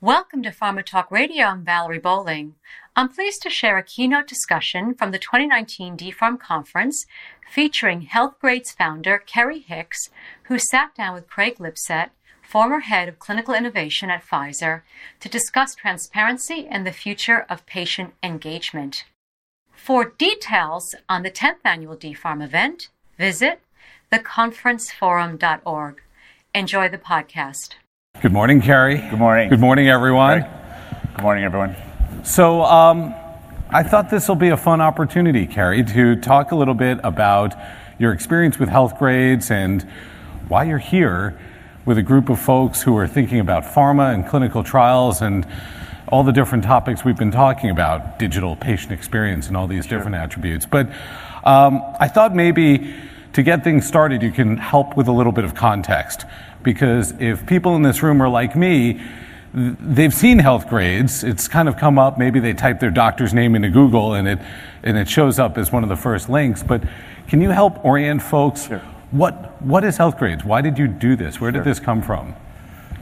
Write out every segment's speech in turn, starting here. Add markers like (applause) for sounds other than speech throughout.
Welcome to Pharma Talk Radio. I'm Valerie Bowling. I'm pleased to share a keynote discussion from the 2019 DPHARM conference featuring Healthgrades founder Kerry Hicks, who sat down with Craig Lipset, former head of clinical innovation at Pfizer, to discuss transparency and the future of patient engagement. For details on the 10th annual DPHARM event, visit theconferenceforum.org. Enjoy the podcast. Good morning, Kerry. Good morning. Good morning, everyone. Good morning, everyone. So, um, I thought this will be a fun opportunity, Kerry, to talk a little bit about your experience with Healthgrades and why you're here with a group of folks who are thinking about pharma and clinical trials and all the different topics we've been talking about digital patient experience and all these sure. different attributes. But um, I thought maybe to get things started, you can help with a little bit of context. Because if people in this room are like me, they've seen Healthgrades. It's kind of come up. Maybe they type their doctor's name into Google and it, and it shows up as one of the first links. But can you help orient folks? Sure. What, what is Healthgrades? Why did you do this? Where did this come from?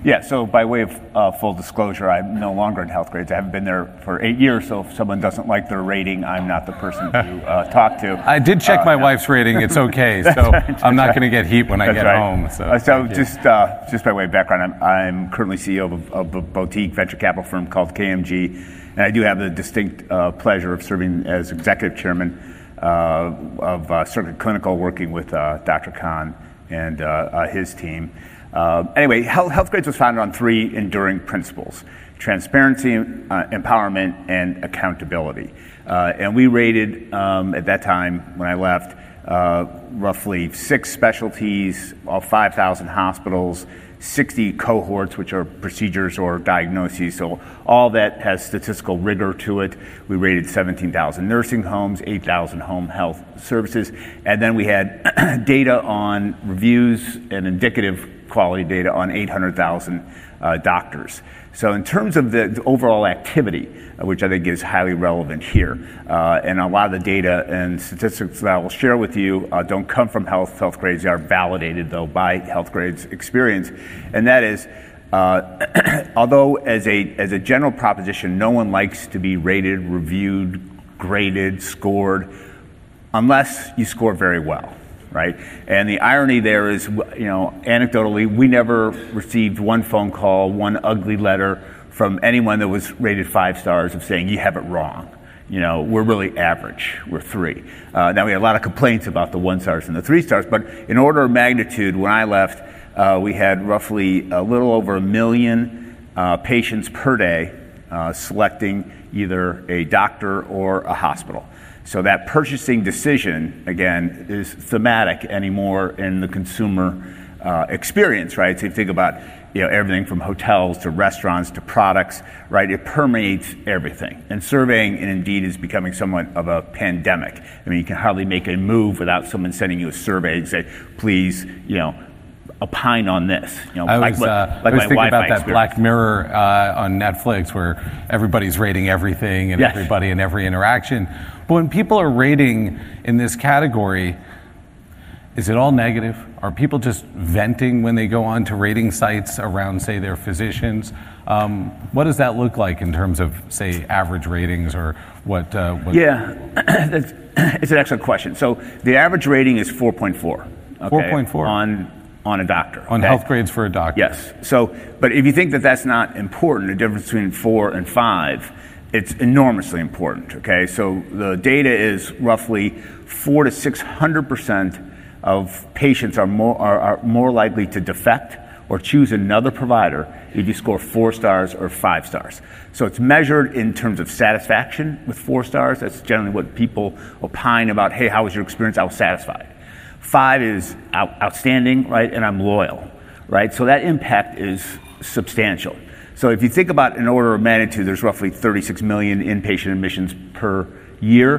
Yeah, so by way of uh, full disclosure, I'm no longer in Healthgrades. I haven't been there for eight years, so if someone doesn't like their rating, I'm not the person to (laughs) uh, talk to. I did check uh, my no. wife's rating. It's (laughs) okay, so right, I'm not right. going to get heat when I get right. home. So, uh, so just, uh, just by way of background, I'm, I'm currently CEO of, of, a boutique venture capital firm called KMG, and I do have the distinct uh, pleasure of serving as executive chairman of Circuit Clinical, working with Dr. Khan and his team. Uh, anyway, Health, Healthgrades was founded on three enduring principles transparency, uh, empowerment, and accountability. Uh, and we rated um, at that time when I left uh, roughly six specialties, all 5,000 hospitals, 60 cohorts, which are procedures or diagnoses. So all that has statistical rigor to it. We rated 17,000 nursing homes, 8,000 home health services, and then we had (clears throat) data on reviews and indicative quality data on 800,000 uh, doctors. So, in terms of the, overall activity, uh, which I think is highly relevant here, uh, and a lot of the data and statistics that I will share with you uh, don't come from health Healthgrades; they are validated though by Healthgrades experience, and that is. Uh, (clears throat) although, as a, as a general proposition, no one likes to be rated, reviewed, graded, scored, unless you score very well right? And the irony there is, you know, anecdotally, we never received one phone call, one ugly letter from anyone that was rated five stars of saying, you have it wrong. You know, we're really average. We're three. Uh, now, we had a lot of complaints about the one stars and the three stars, but in order of magnitude, when I left, uh, we had roughly a little over a million uh, patients per day uh, selecting either a doctor or a hospital. So that purchasing decision, again, is thematic anymore in the consumer uh, experience, right? So you think about you know, everything from hotels to restaurants to products, right? It permeates everything. And surveying, and indeed, is becoming somewhat of a pandemic. I mean, you can hardly make a move without someone sending you a survey and say, please, you know, opine on this. You know, I was, like, uh, like I was thinking Wi-Fi about that experience. Black Mirror uh, on Netflix where everybody's rating everything and yes. everybody and every interaction. But when people are rating in this category, is it all negative? Are people just venting when they go on to rating sites around, say, their physicians? Um, what does that look like in terms of, say, average ratings or what? Uh, what yeah, (clears throat) (clears throat) it's an excellent question. So the average rating is 4.4. Okay, 4.4 on on a doctor. On okay? Healthgrades for a doctor. Yes. So, but if you think that that's not important, the difference between four and five, it's enormously important. Okay, so the data is roughly four to six hundred percent of patients are more are, are more likely to defect or choose another provider if you score four stars or five stars. So it's measured in terms of satisfaction with four stars. That's generally what people opine about. Hey, how was your experience? I was satisfied. Five is out, outstanding, right? And I'm loyal, right? So that impact is substantial. So if you think about an order of magnitude, there's roughly 36 million inpatient admissions per year,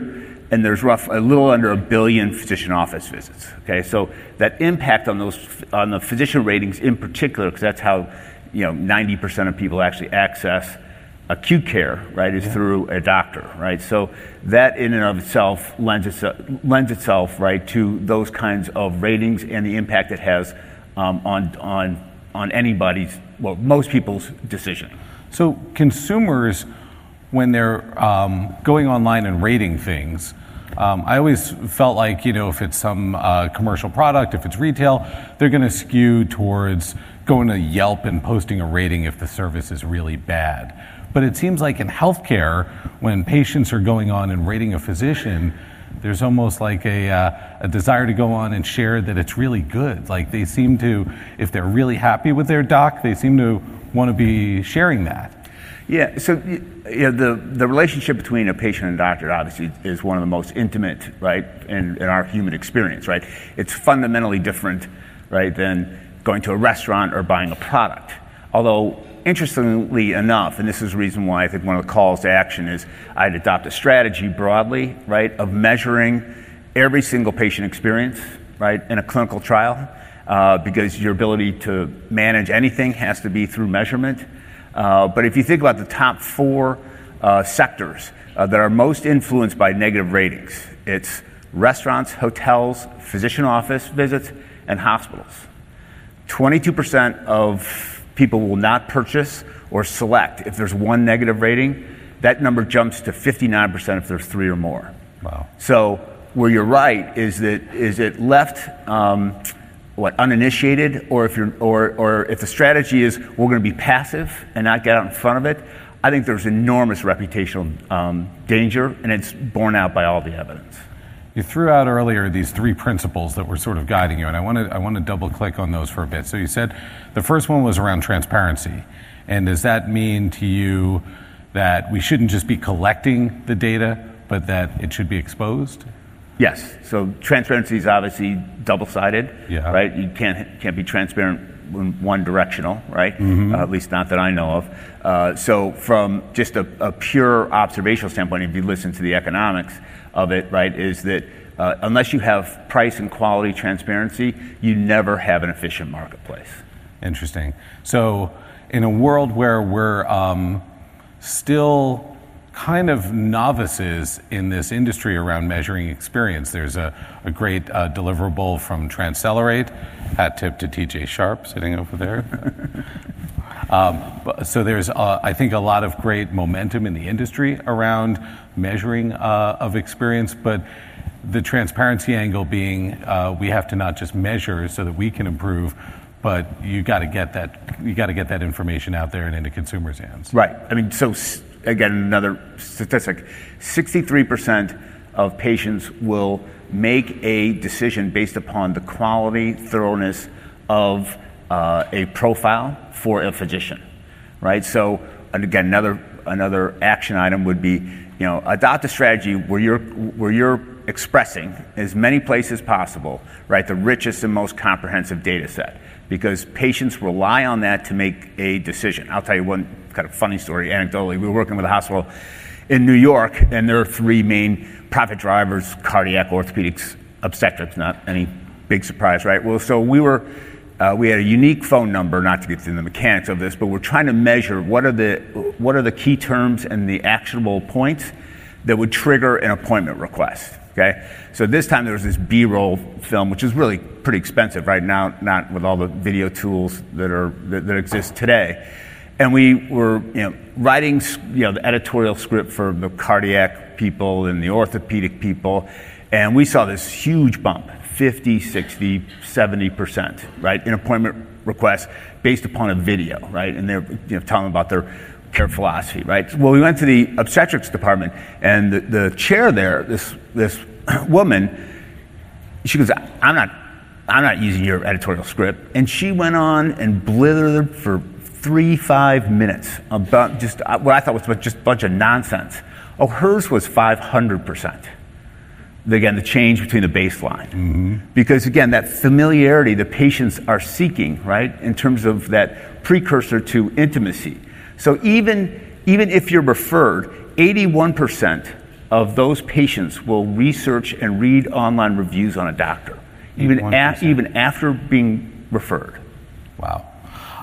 and there's a little under a billion physician office visits. Okay, so that impact on those on the physician ratings in particular, because that's how you know 90% of people actually access acute care, right, is through a doctor, right? So that in and of itself lends itself, right, to those kinds of ratings and the impact it has um, on on on anybody's, well, most people's decision. So consumers, when they're um, going online and rating things, um, I always felt like, you know, if it's some uh, commercial product, if it's retail, they're going to skew towards going to Yelp and posting a rating if the service is really bad. But it seems like in healthcare, when patients are going on and rating a physician, there's almost like a, uh, a desire to go on and share that it's really good. Like they seem to, if they're really happy with their doc, they seem to want to be sharing that. Yeah, so you know, the, the relationship between a patient and doctor obviously is one of the most intimate, right, in, in our human experience, right? It's fundamentally different, right, than going to a restaurant or buying a product. Although, interestingly enough, and this is the reason why I think one of the calls to action is I'd adopt a strategy broadly, right, of measuring every single patient experience, right, in a clinical trial, uh, because your ability to manage anything has to be through measurement. Uh, but if you think about the top four uh, sectors uh, that are most influenced by negative ratings, it's restaurants, hotels, physician office visits, and hospitals. 22% of people will not purchase or select if there's one negative rating. That number jumps to 59% if there's three or more. Wow. So where you're right is that is it left um, what uninitiated, or if you're, or, or if the strategy is we're going to be passive and not get out in front of it, I think there's enormous reputational um, danger, and it's borne out by all the evidence. You threw out earlier these three principles that were sort of guiding you, and I want to I want to double click on those for a bit. So you said the first one was around transparency, and does that mean to you that we shouldn't just be collecting the data, but that it should be exposed? Yes. So transparency is obviously double-sided, Yeah. right? You can't can't be transparent in one directional, right? Uh, at least not that I know of. Uh, so from just a, a pure observational standpoint, if you listen to the economics of it, right, is that uh, unless you have price and quality transparency, you never have an efficient marketplace. Interesting. So, in a world where we're um, still kind of novices in this industry around measuring experience, there's a, a great uh, deliverable from Transcelerate, hat tip to TJ Sharpe sitting over there. (laughs) Um, so there's, uh, I think, a lot of great momentum in the industry around measuring uh, of experience, but the transparency angle being uh, we have to not just measure so that we can improve, but you got to get that you got to get that information out there and into consumers' hands. Right. I mean, so again, another statistic 63% of patients will make a decision based upon the quality, thoroughness of uh, a profile for a physician, right? So, again, another, another action item would be, you know, adopt a strategy where you're, where you're expressing as many places possible, right, the richest and most comprehensive data set because patients rely on that to make a decision. I'll tell you one kind of funny story anecdotally. We were working with a hospital in New York, and there are three main profit drivers cardiac, orthopedics, obstetrics, not any big surprise, right? Well, so we were. Uh, we had a unique phone number, not to get into the mechanics of this, but we're trying to measure what are the what are the key terms and the actionable points that would trigger an appointment request. Okay, so this time there was this B-roll film, which is really pretty expensive right now, not with all the video tools that are that, that exist today. And we were, you know, writing, you know, the editorial script for the cardiac people and the orthopedic people, and we saw this huge bump, 50, 60, 70 percent, right, in appointment requests based upon a video, right, and they're you know, telling about their care philosophy, right? Well, we went to the obstetrics department, and the, the chair there, this this (clears throat) woman, she goes, "I'm not, I'm not using your editorial script," and she went on and blithered for three five minutes about just uh, what I thought was just a bunch of nonsense. Oh, hers was 500 percent again, the change between the baseline. Because again, that familiarity the patients are seeking, right, in terms of that precursor to intimacy. So even, even if you're referred, 81% of those patients will research and read online reviews on a doctor, even, a, even after being referred. Wow.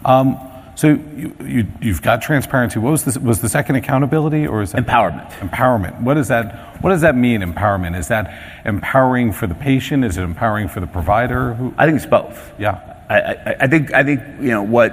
Um, so you, you, you've got transparency. What was this? Was the second accountability or is that Empowerment. Empowerment. What does that? What does that mean? Empowerment. Is that empowering for the patient? Is it empowering for the provider? Who, I think it's both. yeah. I, I, I think I think you know what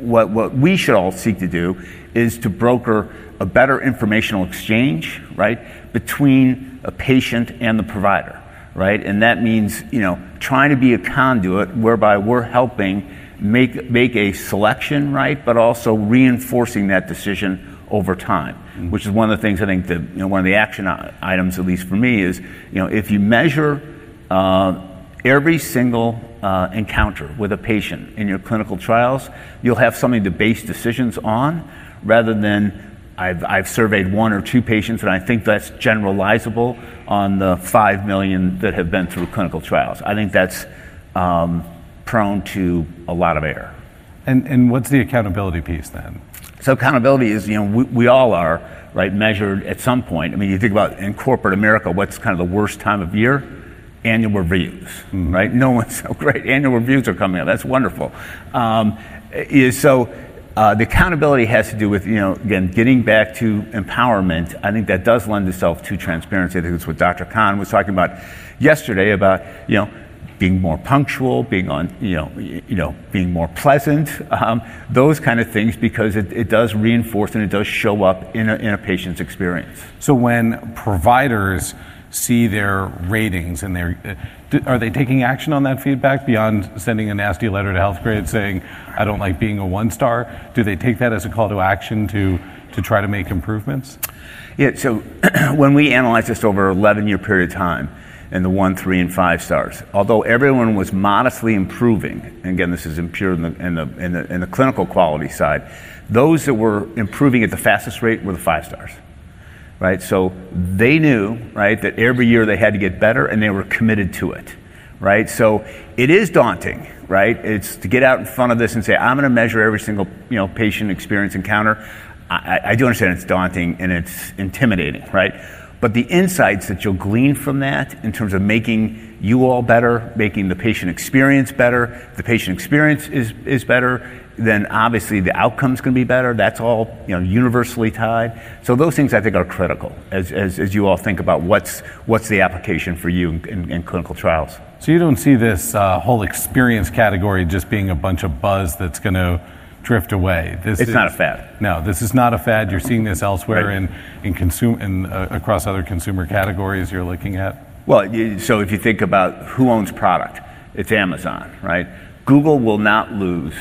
what what we should all seek to do is to broker a better informational exchange, right, between a patient and the provider, right? And that means, you know, trying to be a conduit whereby we're helping make, make a selection, right, but also reinforcing that decision over time, mm-hmm. which is one of the things I think that, you know, one of the action items, at least for me, is, you know, if you measure uh, every single uh, encounter with a patient in your clinical trials, you'll have something to base decisions on rather than I've, I've surveyed one or two patients, and I think that's generalizable on the 5 million that have been through clinical trials. I think that's um, prone to a lot of error. And, and what's the accountability piece then? So accountability is, you know, we, we all are, right, measured at some point. I mean, you think about in corporate America, what's kind of the worst time of year? Annual reviews, mm-hmm. right? No one's (laughs) so great. Annual reviews are coming up. That's wonderful. Um, is so uh, the accountability has to do with, you know, again, getting back to empowerment. I think that does lend itself to transparency. I think it's what Dr. Khan was talking about yesterday about, you know, being more punctual, being on, you know, you know, being more pleasant, um, those kind of things, because it, it, does reinforce and it does show up in a, in a patient's experience. So when providers see their ratings and their are they taking action on that feedback beyond sending a nasty letter to health grade saying I don't like being a one star? Do they take that as a call to action to to try to make improvements? Yeah. So (clears throat) when we analyzed this over an 11 year period of time, and the one, three, and five stars. Although everyone was modestly improving, again, this is impure in the, in the, in the, in the clinical quality side, those that were improving at the fastest rate were the five stars right? So they knew, right, that every year they had to get better and they were committed to it, right? So it is daunting, right? It's to get out in front of this and say, I'm going to measure every single, you know, patient experience encounter. I, I do understand it's daunting and it's intimidating, right? But the insights that you'll glean from that in terms of making you all better, making the patient experience better, the patient experience is, is better, then obviously the outcome's going to be better. That's all you know, universally tied. So those things I think are critical as, as, as you all think about what's, what's the application for you in, in, in clinical trials. So you don't see this uh, whole experience category just being a bunch of buzz that's going to drift away. This it's is, not a fad. No, this is not a fad. You're seeing this elsewhere right. in, in consume in, uh, across other consumer categories you're looking at. Well, so if you think about who owns product, it's Amazon, right? Google will not lose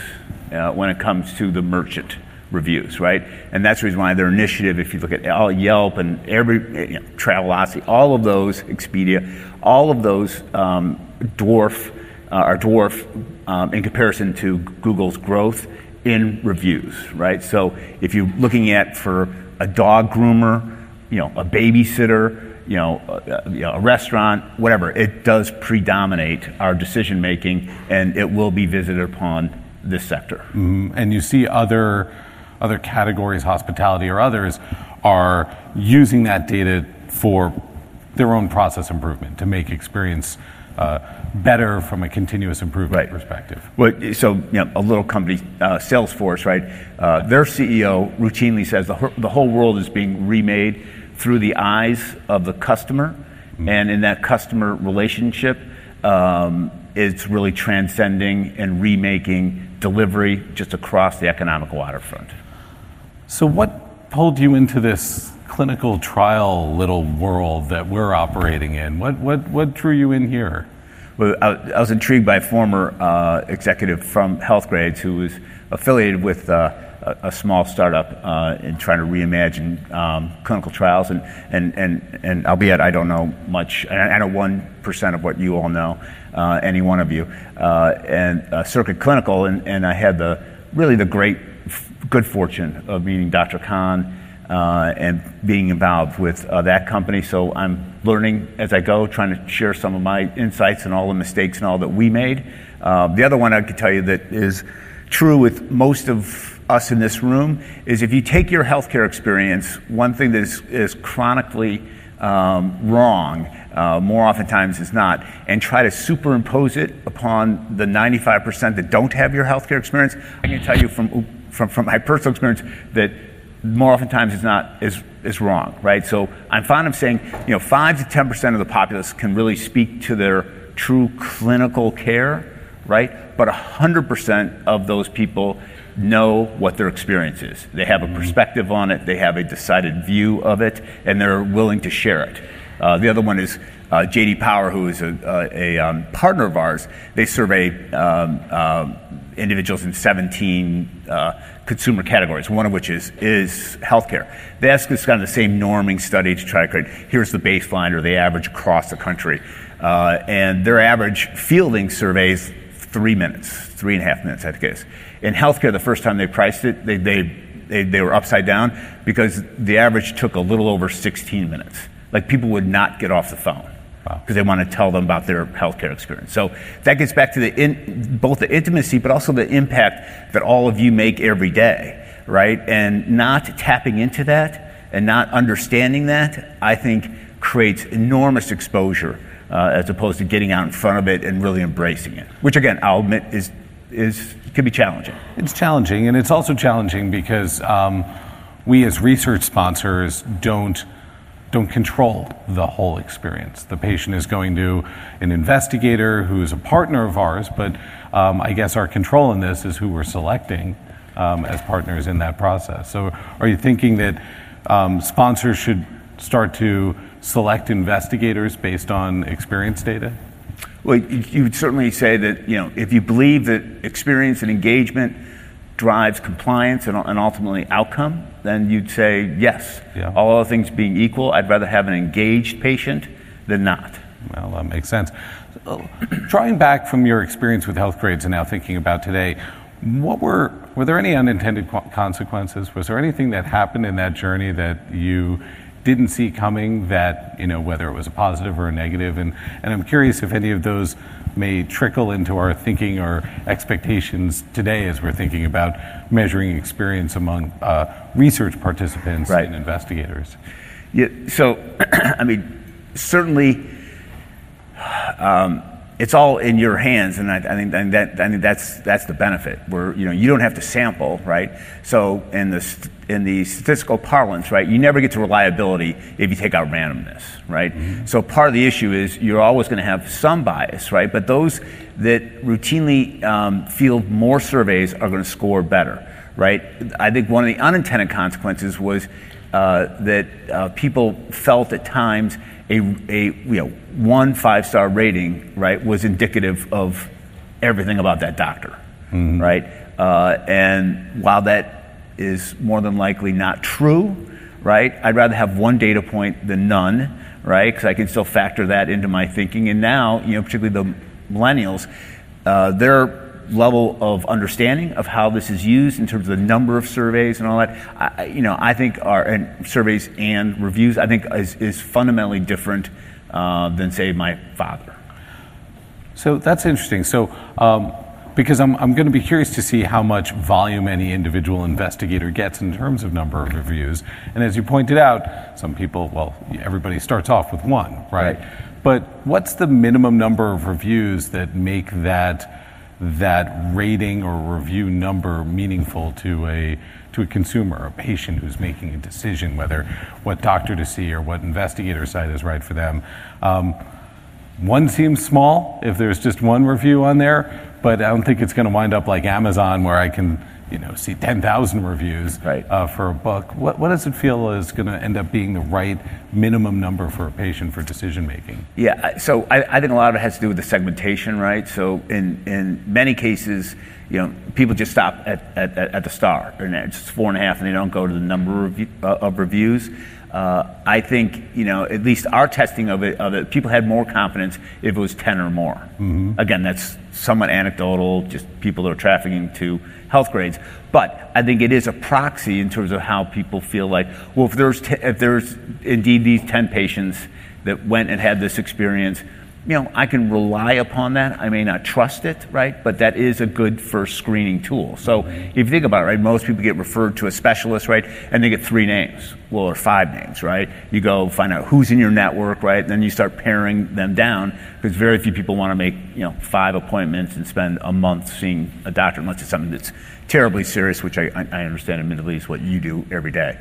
uh, when it comes to the merchant reviews, right? And that's the reason why their initiative, if you look at all Yelp and every you know, Travelocity, all of those, Expedia, all of those um, dwarf uh, are dwarf um, in comparison to Google's growth in reviews, right? So if you're looking at for a dog groomer, you know, a babysitter, you know, a, you know, a restaurant, whatever, it does predominate our decision making, and it will be visited upon this sector. Mm-hmm. And you see other other categories, hospitality or others, are using that data for their own process improvement to make experience uh, better from a continuous improvement right. perspective. Well, so you know, a little company, uh, Salesforce, right? Uh, their CEO routinely says the, the whole world is being remade through the eyes of the customer, mm-hmm. and in that customer relationship, um, it's really transcending and remaking delivery just across the economic waterfront. So, what pulled you into this clinical trial little world that we're operating in? What, what, what drew you in here? I, was intrigued by a former uh, executive from Healthgrades who was affiliated with uh, a, small startup uh, in trying to reimagine um, clinical trials. And, albeit I don't know much, I know 1% of what you all know, any one of you, and Circuit Clinical, and, I had the really the great good fortune of meeting Dr. Uh, and being involved with uh, that company. So I'm learning as I go, trying to share some of my insights and all the mistakes and all that we made. Uh, the other one I could tell you that is true with most of us in this room is if you take your healthcare experience, one thing that is, is chronically um, wrong, uh, more oftentimes is not, and try to superimpose it upon the 95% that don't have your healthcare experience, I can tell you from, from, from my personal experience that more oftentimes it's not is is wrong, right? So I'm fond of saying, you know, five to ten percent of the populace can really speak to their true clinical care, right? But hundred percent of those people know what their experience is. They have a perspective on it, they have a decided view of it, and they're willing to share it. Uh, the other one is JD Power, who is a, a, a um, partner of ours. They survey um, um individuals in 17 uh, consumer categories, one of which is, is healthcare. They ask us kind of the same norming study to try to create here's the baseline or the average across the country. Uh, and their average fielding surveys three minutes, three and a half minutes, I think it is. In healthcare, the first time they priced it, they, they, they, they were upside down because the average took a little over 16 minutes. Like people would not get off the phone because they want to tell them about their healthcare experience. So that gets back to the in, both the intimacy, but also the impact that all of you make every day, right? And not tapping into that and not understanding that, I think, creates enormous exposure uh, as opposed to getting out in front of it and really embracing it. Which, again, I'll admit is is can be challenging. It's challenging, and it's also challenging because um, we as research sponsors don't don't control the whole experience. The patient is going to an investigator who is a partner of ours, but um, I guess our control in this is who we're selecting um, as partners in that process. So, are you thinking that um, sponsors should start to select investigators based on experience data? Well, you would certainly say that you know if you believe that experience and engagement drives compliance and, and ultimately outcome, then you'd say yes. Yeah. All other things being equal, I'd rather have an engaged patient than not. Well, that makes sense. drawing back from your experience with Healthgrades and now thinking about today, what were were there any unintended consequences? Was there anything that happened in that journey that you didn't see coming that you know whether it was a positive or a negative and and I'm curious if any of those may trickle into our thinking or expectations today as we're thinking about measuring experience among uh, research participants right. and investigators. Yeah, so, (clears throat) I mean, certainly um, it's all in your hands, and I, I, think, and that, I think that's, that's the benefit. Where you know you don't have to sample, right? So in the in the statistical parlance, right, you never get to reliability if you take out randomness, right? Mm-hmm. So part of the issue is you're always going to have some bias, right? But those that routinely um, field more surveys are going to score better, right? I think one of the unintended consequences was uh, that uh, people felt at times a, a you know one five star rating right was indicative of everything about that doctor, mm-hmm. right? Uh, and while that is more than likely not true, right? I'd rather have one data point than none, right? Because I can still factor that into my thinking. And now, you know, particularly the millennials, uh, they're level of understanding of how this is used in terms of the number of surveys and all that, I, you know, I think our and surveys and reviews, I think is, is fundamentally different uh, than say my father. So that's interesting. So. Um, because I'm, I'm going to be curious to see how much volume any individual investigator gets in terms of number of reviews. And as you pointed out, some people, well, everybody starts off with one, right? right. But what's the minimum number of reviews that make that that rating or review number meaningful to a to a consumer, a patient who's making a decision whether what doctor to see or what investigator site is right for them. Um, one seems small if there's just one review on there, but I don't think it's going to wind up like Amazon where I can you know, see 10,000 reviews right. uh, for a book. What, what does it feel is going to end up being the right minimum number for a patient for decision making? Yeah, so I, I, think a lot of it has to do with the segmentation, right? So in, in many cases, you know, people just stop at, at, at the star, and it's four and a half, and they don't go to the number of, uh, of reviews. Uh, I think you know at least our testing of it, of it, people had more confidence if it was ten or more. Mm-hmm. Again, that's somewhat anecdotal, just people that are trafficking to Healthgrades. But I think it is a proxy in terms of how people feel like, well, if there's t- if there's indeed these ten patients that went and had this experience, you know, I can rely upon that. I may not trust it, right? But that is a good first screening tool. So if you think about it, right, most people get referred to a specialist, right, and they get three names, well, or five names, right? You go find out who's in your network, right? and Then you start paring them down because very few people want to make, you know, five appointments and spend a month seeing a doctor unless it's something that's terribly serious, which I, I understand admittedly is what you do every day.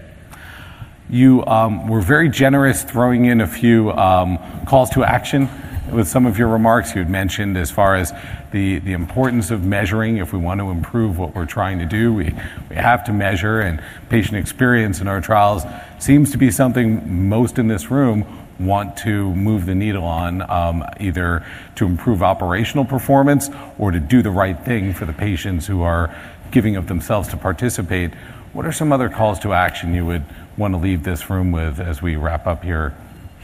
You um, were very generous throwing in a few um, calls to action with some of your remarks you had mentioned as far as the, the importance of measuring. If we want to improve what we're trying to do, we, we have to measure, and patient experience in our trials seems to be something most in this room want to move the needle on, um, either to improve operational performance or to do the right thing for the patients who are giving of themselves to participate. What are some other calls to action you would want to leave this room with as we wrap up here?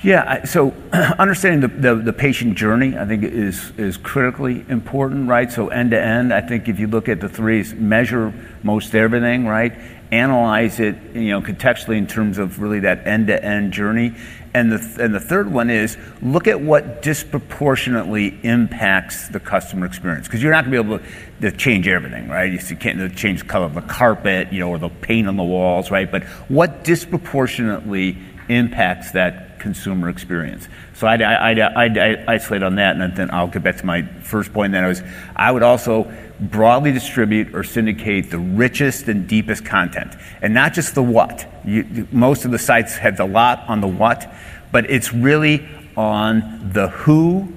Yeah, so (clears throat) understanding the, the, patient journey, I think, is, is critically important, right? So, end to end, I think if you look at the threes, measure most everything, right? Analyze it, you know, contextually in terms of really that end to end journey. And the, and the third one is look at what disproportionately impacts the customer experience. Because you're not going to be able to, to, change everything, right? You can't change the color of the carpet, you know, or the paint on the walls, right? But what disproportionately impacts that consumer experience. So I'd, I'd, I'd, I'd, isolate on that, and then I'll get back to my first point. I was, I would also broadly distribute or syndicate the richest and deepest content, and not just the what. You, most of the sites have the lot on the what, but it's really on the who,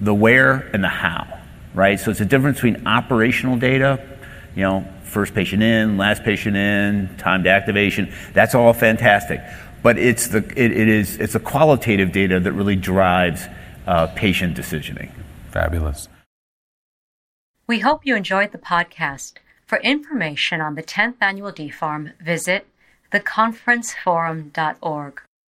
the where, and the how. Right. So it's a difference between operational data, you know, first patient in, last patient in, time to activation. That's all fantastic but it's the it, it is it's the qualitative data that really drives uh, patient decisioning. Fabulous. We hope you enjoyed the podcast. For information on the 10th annual DPHARM, visit theconferenceforum.org.